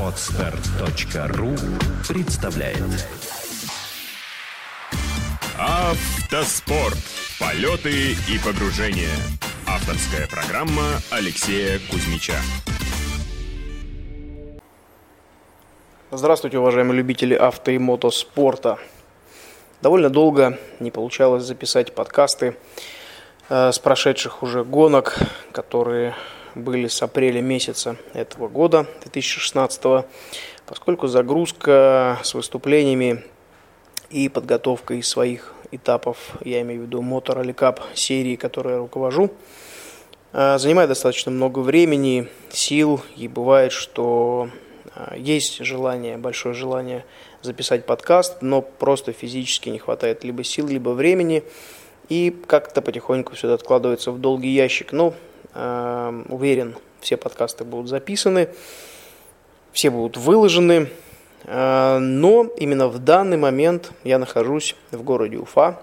Отстар.ру представляет Автоспорт. Полеты и погружения. Авторская программа Алексея Кузьмича. Здравствуйте, уважаемые любители авто и мотоспорта. Довольно долго не получалось записать подкасты э, с прошедших уже гонок, которые были с апреля месяца этого года, 2016, поскольку загрузка с выступлениями и подготовкой своих этапов, я имею в виду мотор или кап серии, которую я руковожу, э, занимает достаточно много времени, сил, и бывает, что э, есть желание, большое желание записать подкаст, но просто физически не хватает либо сил, либо времени, и как-то потихоньку все это откладывается в долгий ящик. Но э, уверен, все подкасты будут записаны, все будут выложены, э, но именно в данный момент я нахожусь в городе Уфа.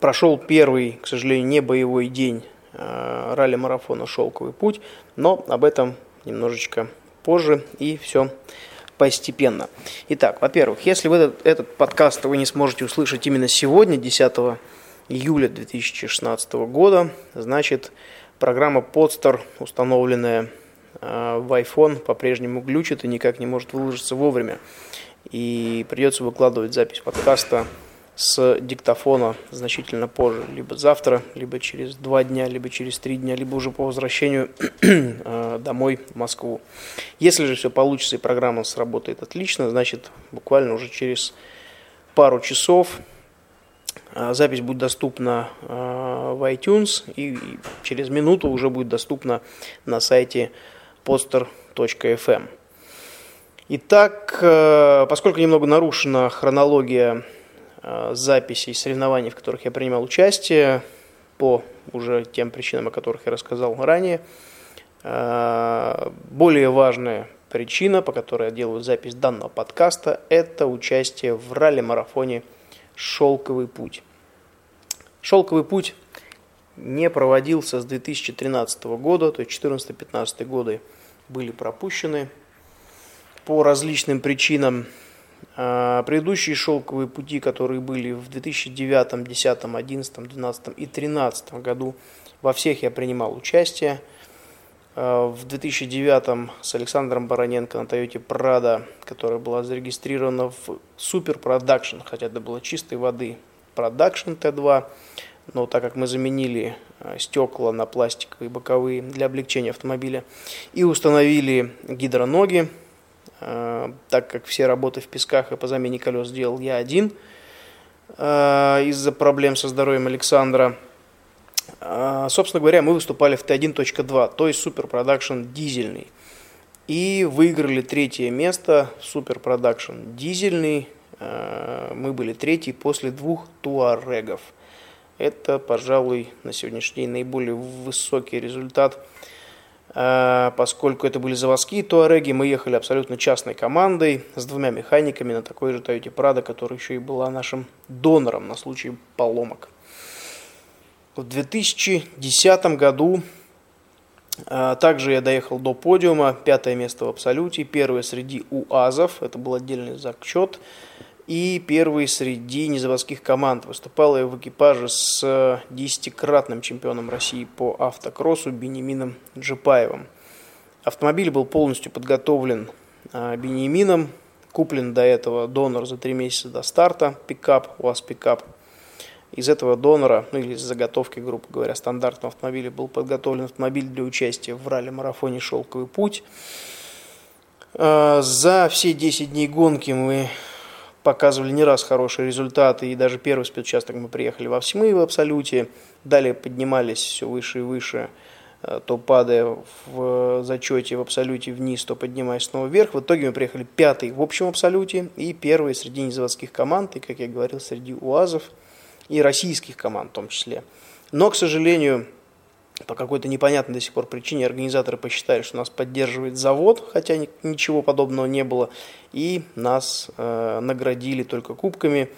Прошел первый, к сожалению, не боевой день э, ралли-марафона «Шелковый путь», но об этом немножечко позже и все постепенно. Итак, во-первых, если вы этот, этот подкаст вы не сможете услышать именно сегодня, 10 июля 2016 года, значит, программа Podster, установленная э, в iPhone, по-прежнему глючит и никак не может выложиться вовремя. И придется выкладывать запись подкаста с диктофона значительно позже, либо завтра, либо через два дня, либо через три дня, либо уже по возвращению э, домой в Москву. Если же все получится и программа сработает отлично, значит буквально уже через пару часов запись будет доступна э, в iTunes и через минуту уже будет доступна на сайте poster.fm. Итак, поскольку немного нарушена хронология Э, записей соревнований, в которых я принимал участие, по уже тем причинам, о которых я рассказал ранее. Э, более важная причина, по которой я делаю запись данного подкаста, это участие в ралли-марафоне «Шелковый путь». «Шелковый путь» не проводился с 2013 года, то есть 14-15 годы были пропущены по различным причинам. А, предыдущие шелковые пути, которые были в 2009, 2010, 2011, 2012 и 2013 году, во всех я принимал участие. А, в 2009 с Александром Бароненко на Toyota Prado, которая была зарегистрирована в Super Production, хотя это было чистой воды Production T2, но так как мы заменили а, стекла на пластиковые боковые для облегчения автомобиля и установили гидроноги, Э, так как все работы в песках и по замене колес делал я один э, из-за проблем со здоровьем Александра. Э, собственно говоря, мы выступали в Т1.2, то есть Production дизельный. И выиграли третье место, Production дизельный. Мы были третий после двух туарегов. Это, пожалуй, на сегодняшний день наиболее высокий результат – Э, поскольку это были заводские туареги, мы ехали абсолютно частной командой с двумя механиками на такой же Toyota Prado, которая еще и была нашим донором на случай поломок. В 2010 году э, также я доехал до подиума, пятое место в абсолюте, первое среди УАЗов, это был отдельный зачет и первый среди незаводских команд. Выступал я в экипаже с десятикратным чемпионом России по автокроссу Бенемином Джипаевым. Автомобиль был полностью подготовлен а, Бенемином, куплен до этого донор за три месяца до старта, пикап, УАЗ пикап. Из этого донора, ну или из заготовки, грубо говоря, стандартного автомобиля был подготовлен автомобиль для участия в ралли-марафоне «Шелковый путь». А, за все 10 дней гонки мы показывали не раз хорошие результаты, и даже первый спецучасток мы приехали во Всемы в Абсолюте, далее поднимались все выше и выше, э, то падая в зачете в Абсолюте вниз, то поднимаясь снова вверх. В итоге мы приехали пятый в общем Абсолюте и первый среди незаводских команд, и, как я говорил, среди УАЗов и российских команд в том числе. Но, к сожалению, по какой-то непонятной до сих пор причине организаторы посчитали, что нас поддерживает завод, хотя ничего подобного не было, и нас э, наградили только кубками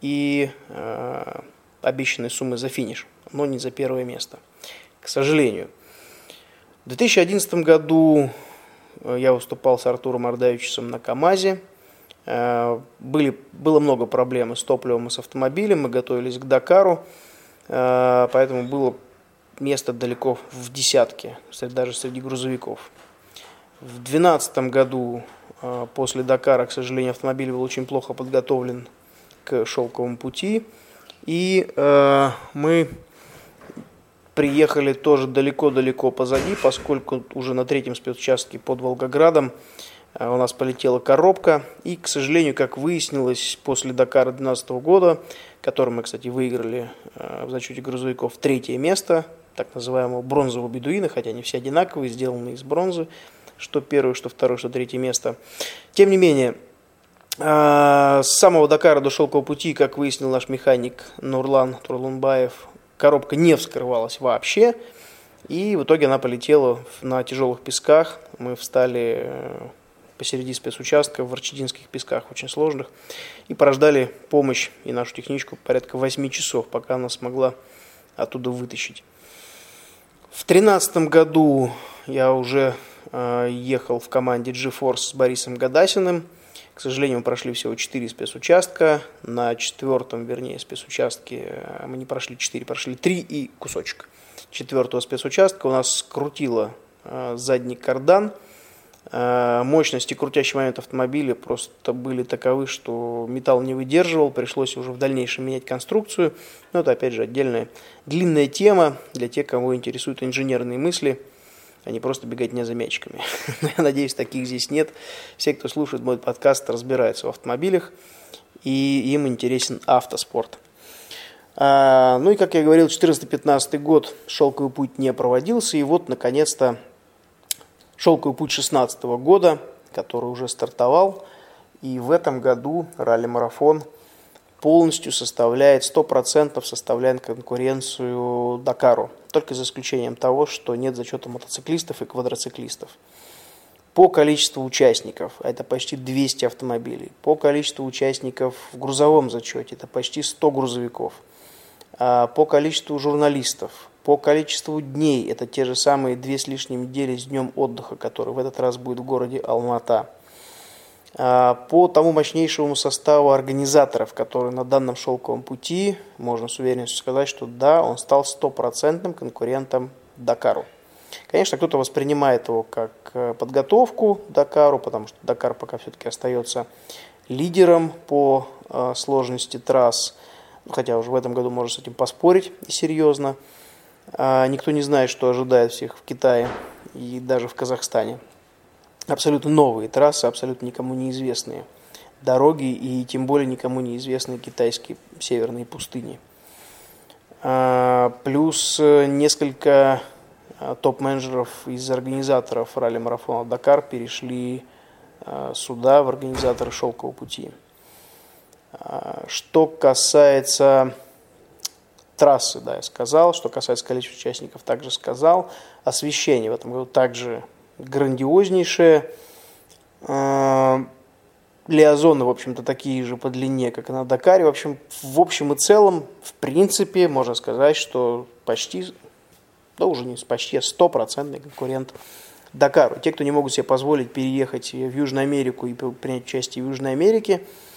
и э, обещанной суммой за финиш, но не за первое место, к сожалению. В 2011 году э, я выступал с Артуром Ардавичем на КАМАЗе. Э, были, было много проблем с топливом и с автомобилем, мы готовились к Дакару, э, поэтому было место далеко в десятке, даже среди грузовиков. В 2012 году после Дакара, к сожалению, автомобиль был очень плохо подготовлен к шелковому пути, и мы приехали тоже далеко-далеко позади, поскольку уже на третьем спецучастке под Волгоградом э, у нас полетела коробка. И, к сожалению, как выяснилось, после Дакара 2012 года, который мы, кстати, выиграли э, в зачете грузовиков третье место, так называемого бронзового бедуина, хотя они все одинаковые, сделаны из бронзы, что первое, что второе, что третье место. Тем не менее, э, с самого Дакара до шелкового пути, как выяснил наш механик Нурлан Турлунбаев, коробка не вскрывалась вообще. И в итоге она полетела на тяжелых песках. Мы встали э, посреди спецучастка в Арчединских песках, очень сложных, и порождали помощь и нашу техничку порядка 8 часов, пока она смогла оттуда вытащить. В 2013 году я уже э, ехал в команде GeForce с Борисом Гадасиным. К сожалению, мы прошли всего 4 спецучастка. На четвертом, вернее, спецучастке э, мы не прошли 4, прошли 3 и кусочек. Четвертого спецучастка у нас скрутило э, задний кардан. Э, мощности крутящий момент автомобиля просто были таковы, что металл не выдерживал, пришлось уже в дальнейшем менять конструкцию. Но это, опять же, отдельная длинная тема для тех, кого интересуют инженерные мысли – а не просто бегать не за мячиками. Я надеюсь, таких здесь нет. Все, кто слушает мой подкаст, разбираются в автомобилях, и им интересен автоспорт. А, ну и, как я говорил, 14-15 год шелковый путь не проводился, и вот, наконец-то, шелковый путь 16 года, который уже стартовал, и в этом году ралли-марафон полностью составляет, 100% составляет конкуренцию Дакару. Только за исключением того, что нет зачета мотоциклистов и квадроциклистов. По количеству участников, а это почти 200 автомобилей, по количеству участников в грузовом зачете, это почти 100 грузовиков, а по количеству журналистов, по количеству дней, это те же самые две с лишним недели с днем отдыха, который в этот раз будет в городе Алмата – а, по тому мощнейшему составу организаторов, которые на данном шелковом пути, можно с уверенностью сказать, что да, он стал стопроцентным конкурентом Дакару. Конечно, кто-то воспринимает его как э, подготовку Дакару, потому что Дакар пока все-таки остается лидером по э, сложности трасс, хотя уже в этом году можно с этим поспорить серьезно. А, никто не знает, что ожидает всех в Китае и даже в Казахстане абсолютно новые трассы, абсолютно никому неизвестные дороги и тем более никому неизвестные китайские северные пустыни. А, плюс э, несколько а, топ-менеджеров из организаторов ралли-марафона «Дакар» перешли сюда, в организаторы «Шелкового пути». Что касается трассы, да, я сказал. Что касается количества участников, также сказал. Освещение в этом году также грандиознейшая. Лиазоны, в общем-то, такие же по длине, как и на Дакаре. В общем, в общем и целом, в принципе, можно сказать, что почти, да уже не почти, а стопроцентный конкурент Дакару. Те, кто не могут себе позволить переехать в Южную Америку и принять участие в Южной Америке, э,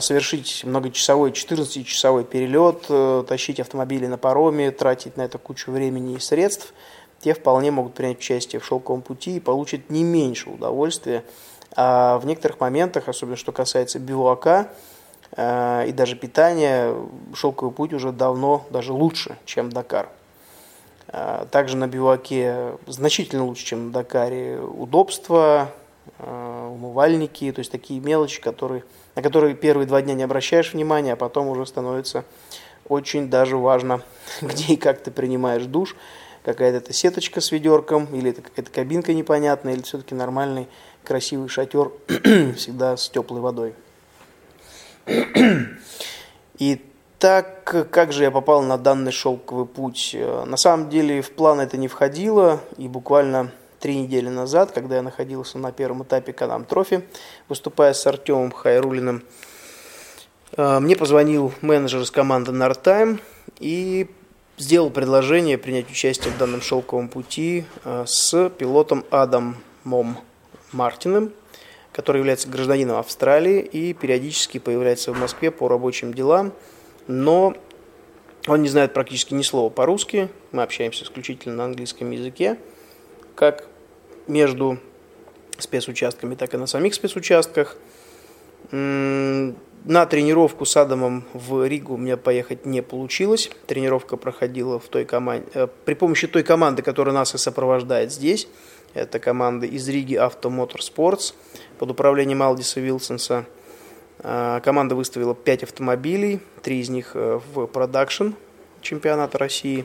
совершить многочасовой, 14-часовой перелет, э, тащить автомобили на пароме, тратить на это кучу времени и средств – те вполне могут принять участие в шелковом пути и получат не меньше удовольствия. А в некоторых моментах, особенно что касается бивуака э, и даже питания, шелковый путь уже давно даже лучше, чем Дакар. Э, также на бивуаке значительно лучше, чем на Дакаре, удобства, э, умывальники, то есть такие мелочи, которые, на которые первые два дня не обращаешь внимания, а потом уже становится очень даже важно, где и как ты принимаешь душ какая-то это сеточка с ведерком, или это какая-то кабинка непонятная, или все-таки нормальный красивый шатер всегда с теплой водой. И так, как же я попал на данный шелковый путь? На самом деле в план это не входило, и буквально три недели назад, когда я находился на первом этапе Канам Трофи, выступая с Артемом Хайрулиным, э, мне позвонил менеджер из команды Нартайм и сделал предложение принять участие в данном шелковом пути э, с пилотом Адамом Мартиным, который является гражданином Австралии и периодически появляется в Москве по рабочим делам, но он не знает практически ни слова по-русски, мы общаемся исключительно на английском языке, как между спецучастками, так и на самих спецучастках. На тренировку с Адамом в Ригу у меня поехать не получилось. Тренировка проходила в той команде, э, при помощи той команды, которая нас и сопровождает здесь. Это команда из Риги Auto Motorsports под управлением Алдиса Вилсонса. Э, команда выставила 5 автомобилей, три из них э, в production чемпионата России.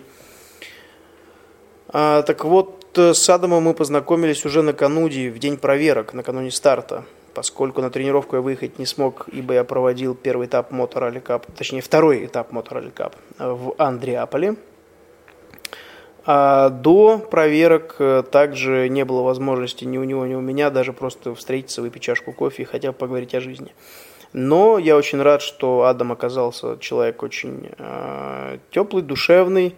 Так вот, с Адамом мы познакомились уже накануне, в день проверок, накануне старта поскольку на тренировку я выехать не смог, ибо я проводил первый этап Motor Cup, точнее второй этап Motor Cup в Андреаполе. А до проверок э, также не было возможности ни у него, ни у меня даже просто встретиться, выпить чашку кофе и хотя бы поговорить о жизни. Но я очень рад, что Адам оказался человек очень э, теплый, душевный.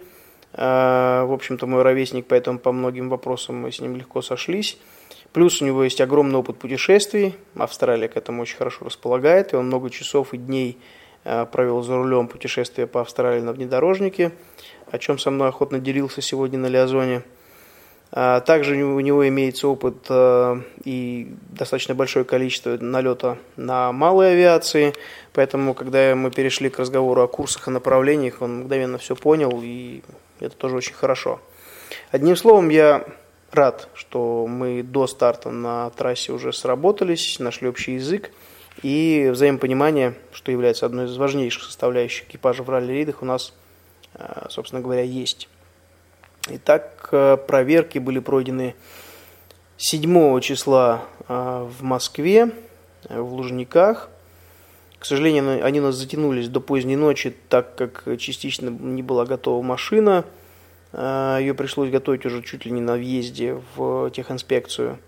Э, в общем-то, мой ровесник, поэтому по многим вопросам мы с ним легко сошлись. Плюс у него есть огромный опыт путешествий. Австралия к этому очень хорошо располагает. И он много часов и дней э, провел за рулем путешествия по Австралии на внедорожнике, о чем со мной охотно делился сегодня на Лиазоне. А также у него имеется опыт э, и достаточно большое количество налета на малой авиации, поэтому, когда мы перешли к разговору о курсах и направлениях, он мгновенно все понял, и это тоже очень хорошо. Одним словом, я рад, что мы до старта на трассе уже сработались, нашли общий язык. И взаимопонимание, что является одной из важнейших составляющих экипажа в ралли-рейдах, у нас, э, собственно говоря, есть. Итак, э, проверки были пройдены 7 числа э, в Москве, в Лужниках. К сожалению, они у нас затянулись до поздней ночи, так как частично не была готова машина – Э, Ее пришлось готовить уже чуть ли не на въезде в техинспекцию.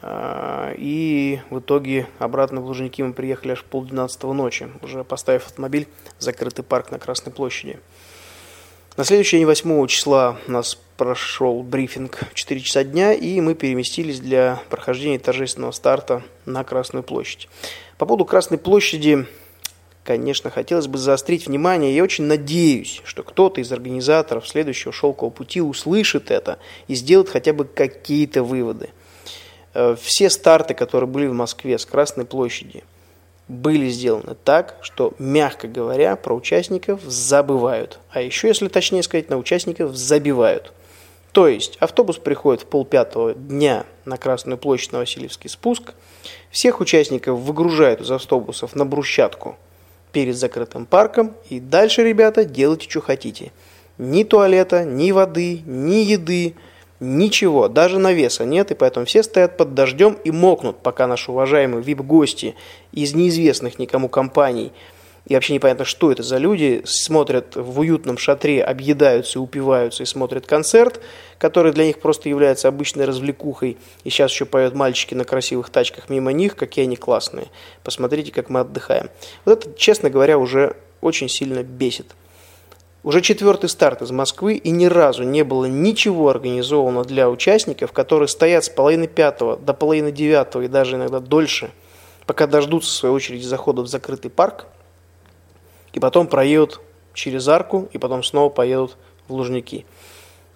Э, и в итоге обратно в Лужники мы приехали аж в полдвенадцатого ночи, уже поставив автомобиль в закрытый парк на Красной площади. На следующий день, 8 числа, у нас прошел брифинг в 4 часа дня, и мы переместились для прохождения торжественного старта на Красную площадь. По поводу Красной площади конечно, хотелось бы заострить внимание. Я очень надеюсь, что кто-то из организаторов следующего шелкового пути услышит это и сделает хотя бы какие-то выводы. Э, все старты, которые были в Москве с Красной площади, были сделаны так, что, мягко говоря, про участников забывают. А еще, если точнее сказать, на участников забивают. То есть автобус приходит в полпятого дня на Красную площадь на Васильевский спуск, всех участников выгружают из автобусов на брусчатку – перед закрытым парком. И дальше, ребята, делайте, что хотите. Ни туалета, ни воды, ни еды, ничего. Даже навеса нет, и поэтому все стоят под дождем и мокнут, пока наши уважаемые вип-гости из неизвестных никому компаний – и вообще непонятно, что это за люди, смотрят в уютном шатре, объедаются и упиваются и смотрят концерт, который для них просто является обычной развлекухой, и сейчас еще поют мальчики на красивых тачках мимо них, какие они классные. Посмотрите, как мы отдыхаем. Вот это, честно говоря, уже очень сильно бесит. Уже четвертый старт из Москвы, и ни разу не было ничего организовано для участников, которые стоят с половины пятого до половины девятого и даже иногда дольше, пока дождутся, в свою очередь, захода в закрытый парк – и потом проедут через арку, и потом снова поедут в Лужники.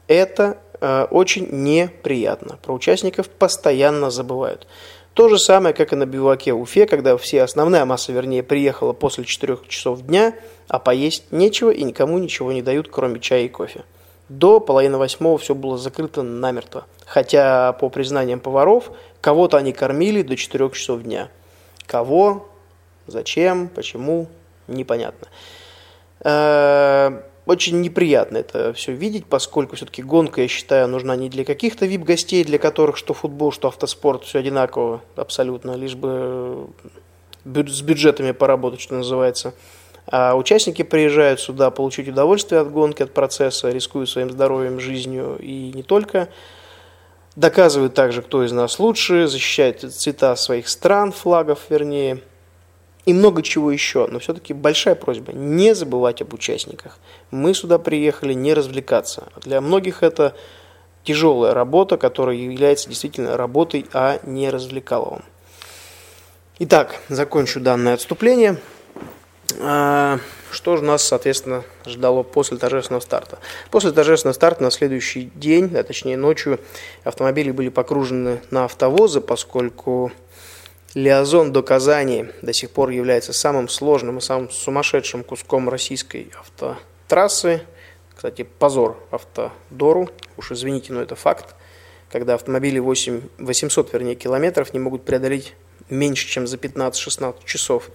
Это э, очень неприятно. Про участников постоянно забывают. То же самое, как и на биваке Уфе, когда все основная масса, вернее, приехала после 4 часов дня, а поесть нечего и никому ничего не дают, кроме чая и кофе. До половины восьмого все было закрыто намертво. Хотя, по признаниям поваров, кого-то они кормили до 4 часов дня. Кого, зачем, почему, непонятно. Э, очень неприятно это все видеть, поскольку все-таки гонка, я считаю, нужна не для каких-то вип-гостей, для которых что футбол, что автоспорт, все одинаково абсолютно, лишь бы с бюджетами поработать, что называется. А участники приезжают сюда получить удовольствие от гонки, от процесса, рискуют своим здоровьем, жизнью и не только. Доказывают также, кто из нас лучше, защищают цвета своих стран, флагов вернее – и много чего еще. Но все-таки большая просьба не забывать об участниках. Мы сюда приехали не развлекаться. Для многих это тяжелая работа, которая является действительно работой, а не развлекаловым. Итак, закончу данное отступление. А, что же нас, соответственно, ждало после торжественного старта? После торжественного старта на следующий день, а точнее ночью, автомобили были покружены на автовозы, поскольку Лиазон до Казани до сих пор является самым сложным и самым сумасшедшим куском российской автотрассы. Кстати, позор автодору, уж извините, но это факт, когда автомобили 8, 800 вернее, километров не могут преодолеть меньше, чем за 15-16 часов.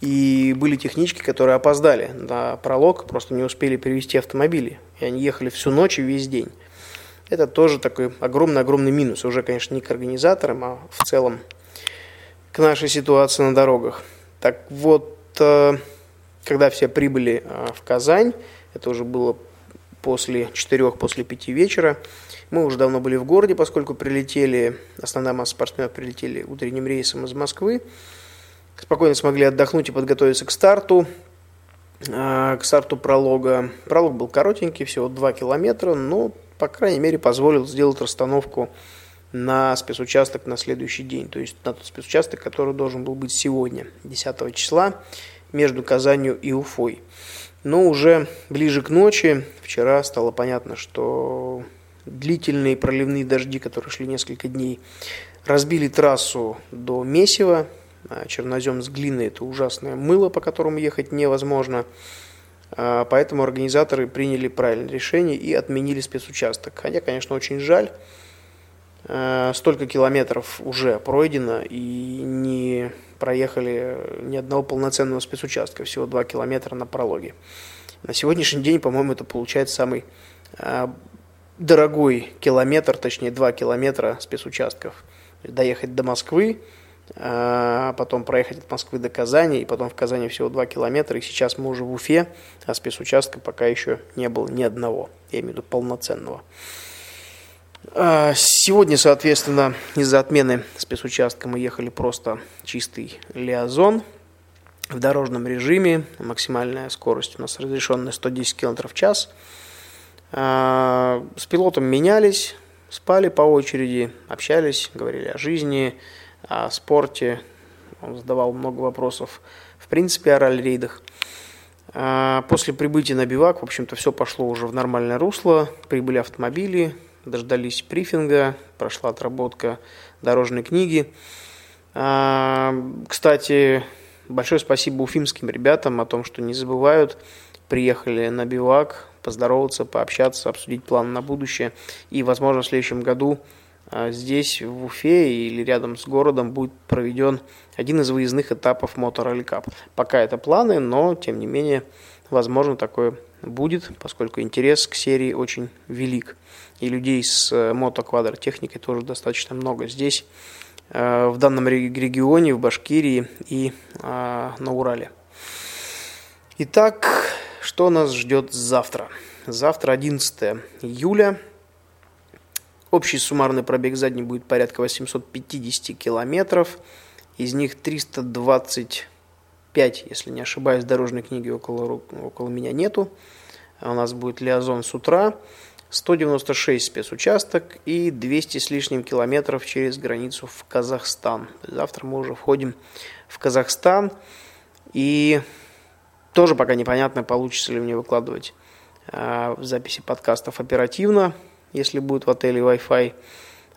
И были технички, которые опоздали на пролог, просто не успели перевести автомобили. И они ехали всю ночь и весь день. Это тоже такой огромный-огромный минус. Уже, конечно, не к организаторам, а в целом к нашей ситуации на дорогах. Так вот, э, когда все прибыли э, в Казань, это уже было после 4, после 5 вечера, мы уже давно были в городе, поскольку прилетели, основная масса спортсменов прилетели утренним рейсом из Москвы спокойно смогли отдохнуть и подготовиться к старту. А, к старту пролога. Пролог был коротенький, всего 2 километра, но, по крайней мере, позволил сделать расстановку на спецучасток на следующий день. То есть на тот спецучасток, который должен был быть сегодня, 10 числа, между Казанью и Уфой. Но уже ближе к ночи, вчера стало понятно, что длительные проливные дожди, которые шли несколько дней, разбили трассу до Месива, а, чернозем с глиной – это ужасное мыло, по которому ехать невозможно. А, поэтому организаторы приняли правильное решение и отменили спецучасток. Хотя, конечно, очень жаль. А, столько километров уже пройдено и не проехали ни одного полноценного спецучастка, всего 2 километра на прологе. На сегодняшний день, по-моему, это получается самый дорогой километр, точнее 2 километра спецучастков. Доехать до Москвы, а потом проехать от Москвы до Казани, и потом в Казани всего 2 километра, и сейчас мы уже в Уфе, а спецучастка пока еще не было ни одного, я имею в виду полноценного. А сегодня, соответственно, из-за отмены спецучастка мы ехали просто чистый лиазон в дорожном режиме, максимальная скорость у нас разрешенная 110 км в час. А, с пилотом менялись, спали по очереди, общались, говорили о жизни, о спорте. Он задавал много вопросов, в принципе, о ралли-рейдах. А после прибытия на бивак, в общем-то, все пошло уже в нормальное русло. Прибыли автомобили, дождались брифинга, прошла отработка дорожной книги. А, кстати, большое спасибо уфимским ребятам о том, что не забывают. Приехали на бивак, поздороваться, пообщаться, обсудить планы на будущее. И, возможно, в следующем году а здесь, в Уфе или рядом с городом, будет проведен один из выездных этапов Motor Cup. Пока это планы, но, тем не менее, возможно, такое будет, поскольку интерес к серии очень велик. И людей с э, мотоквадр техникой тоже достаточно много. Здесь, э, в данном регионе, в Башкирии и э, на Урале. Итак, что нас ждет завтра? Завтра 11 июля – Общий суммарный пробег задний будет порядка 850 километров. Из них 325, если не ошибаюсь, дорожной книги около, около меня нету. А у нас будет Лиазон с утра. 196 спецучасток и 200 с лишним километров через границу в Казахстан. Завтра мы уже входим в Казахстан. И тоже пока непонятно, получится ли мне выкладывать э, записи подкастов оперативно если будет в отеле Wi-Fi,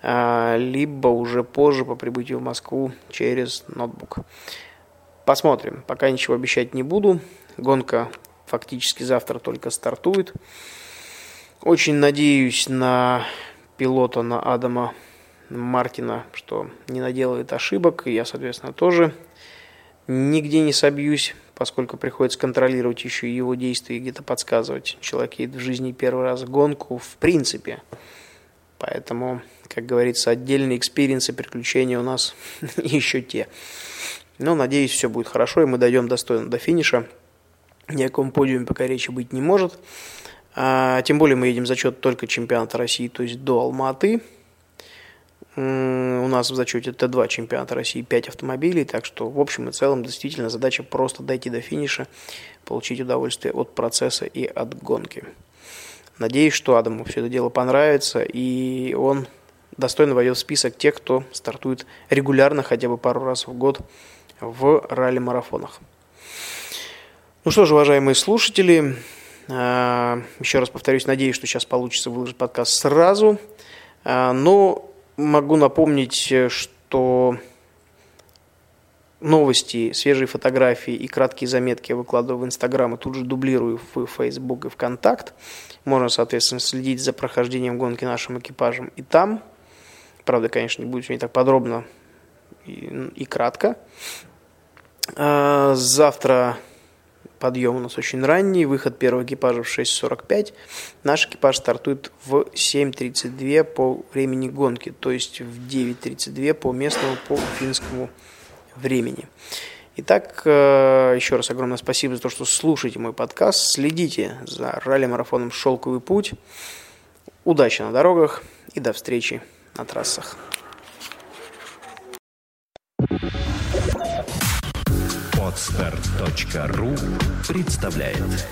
а, либо уже позже по прибытию в Москву через ноутбук. Посмотрим. Пока ничего обещать не буду. Гонка фактически завтра только стартует. Очень надеюсь на пилота, на Адама Мартина, что не наделает ошибок. Я, соответственно, тоже нигде не собьюсь поскольку приходится контролировать еще и его действия и где-то подсказывать. Человек едет в жизни первый раз гонку в принципе. Поэтому, как говорится, отдельные экспириенсы, приключения у нас еще те. Но, надеюсь, все будет хорошо, и мы дойдем достойно до финиша. Ни о каком подиуме пока речи быть не может. А, тем более мы едем за счет только чемпионата России, то есть до Алматы. У нас в зачете Т2 чемпионата России 5 автомобилей, так что в общем и целом действительно задача просто дойти до финиша, получить удовольствие от процесса и от гонки. Надеюсь, что Адаму все это дело понравится, и он достойно войдет в список тех, кто стартует регулярно, хотя бы пару раз в год в ралли-марафонах. Ну что ж, уважаемые слушатели, еще раз повторюсь, надеюсь, что сейчас получится выложить подкаст сразу. А, но могу напомнить, что новости, свежие фотографии и краткие заметки я выкладываю в Инстаграм и тут же дублирую в Facebook и ВКонтакт. Можно, соответственно, следить за прохождением гонки нашим экипажем и там. Правда, конечно, не будет сегодня так подробно и, и кратко. А, завтра подъем у нас очень ранний, выход первого экипажа в 6.45. Наш экипаж стартует в 7.32 по времени гонки, то есть в 9.32 по местному, по финскому времени. Итак, э, еще раз огромное спасибо за то, что слушаете мой подкаст, следите за ралли-марафоном «Шелковый путь». Удачи на дорогах и до встречи на трассах. Отстар.ру представляет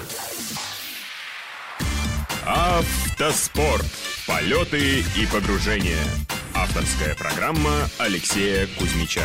Автоспорт. Полеты и погружения. Авторская программа Алексея Кузьмича.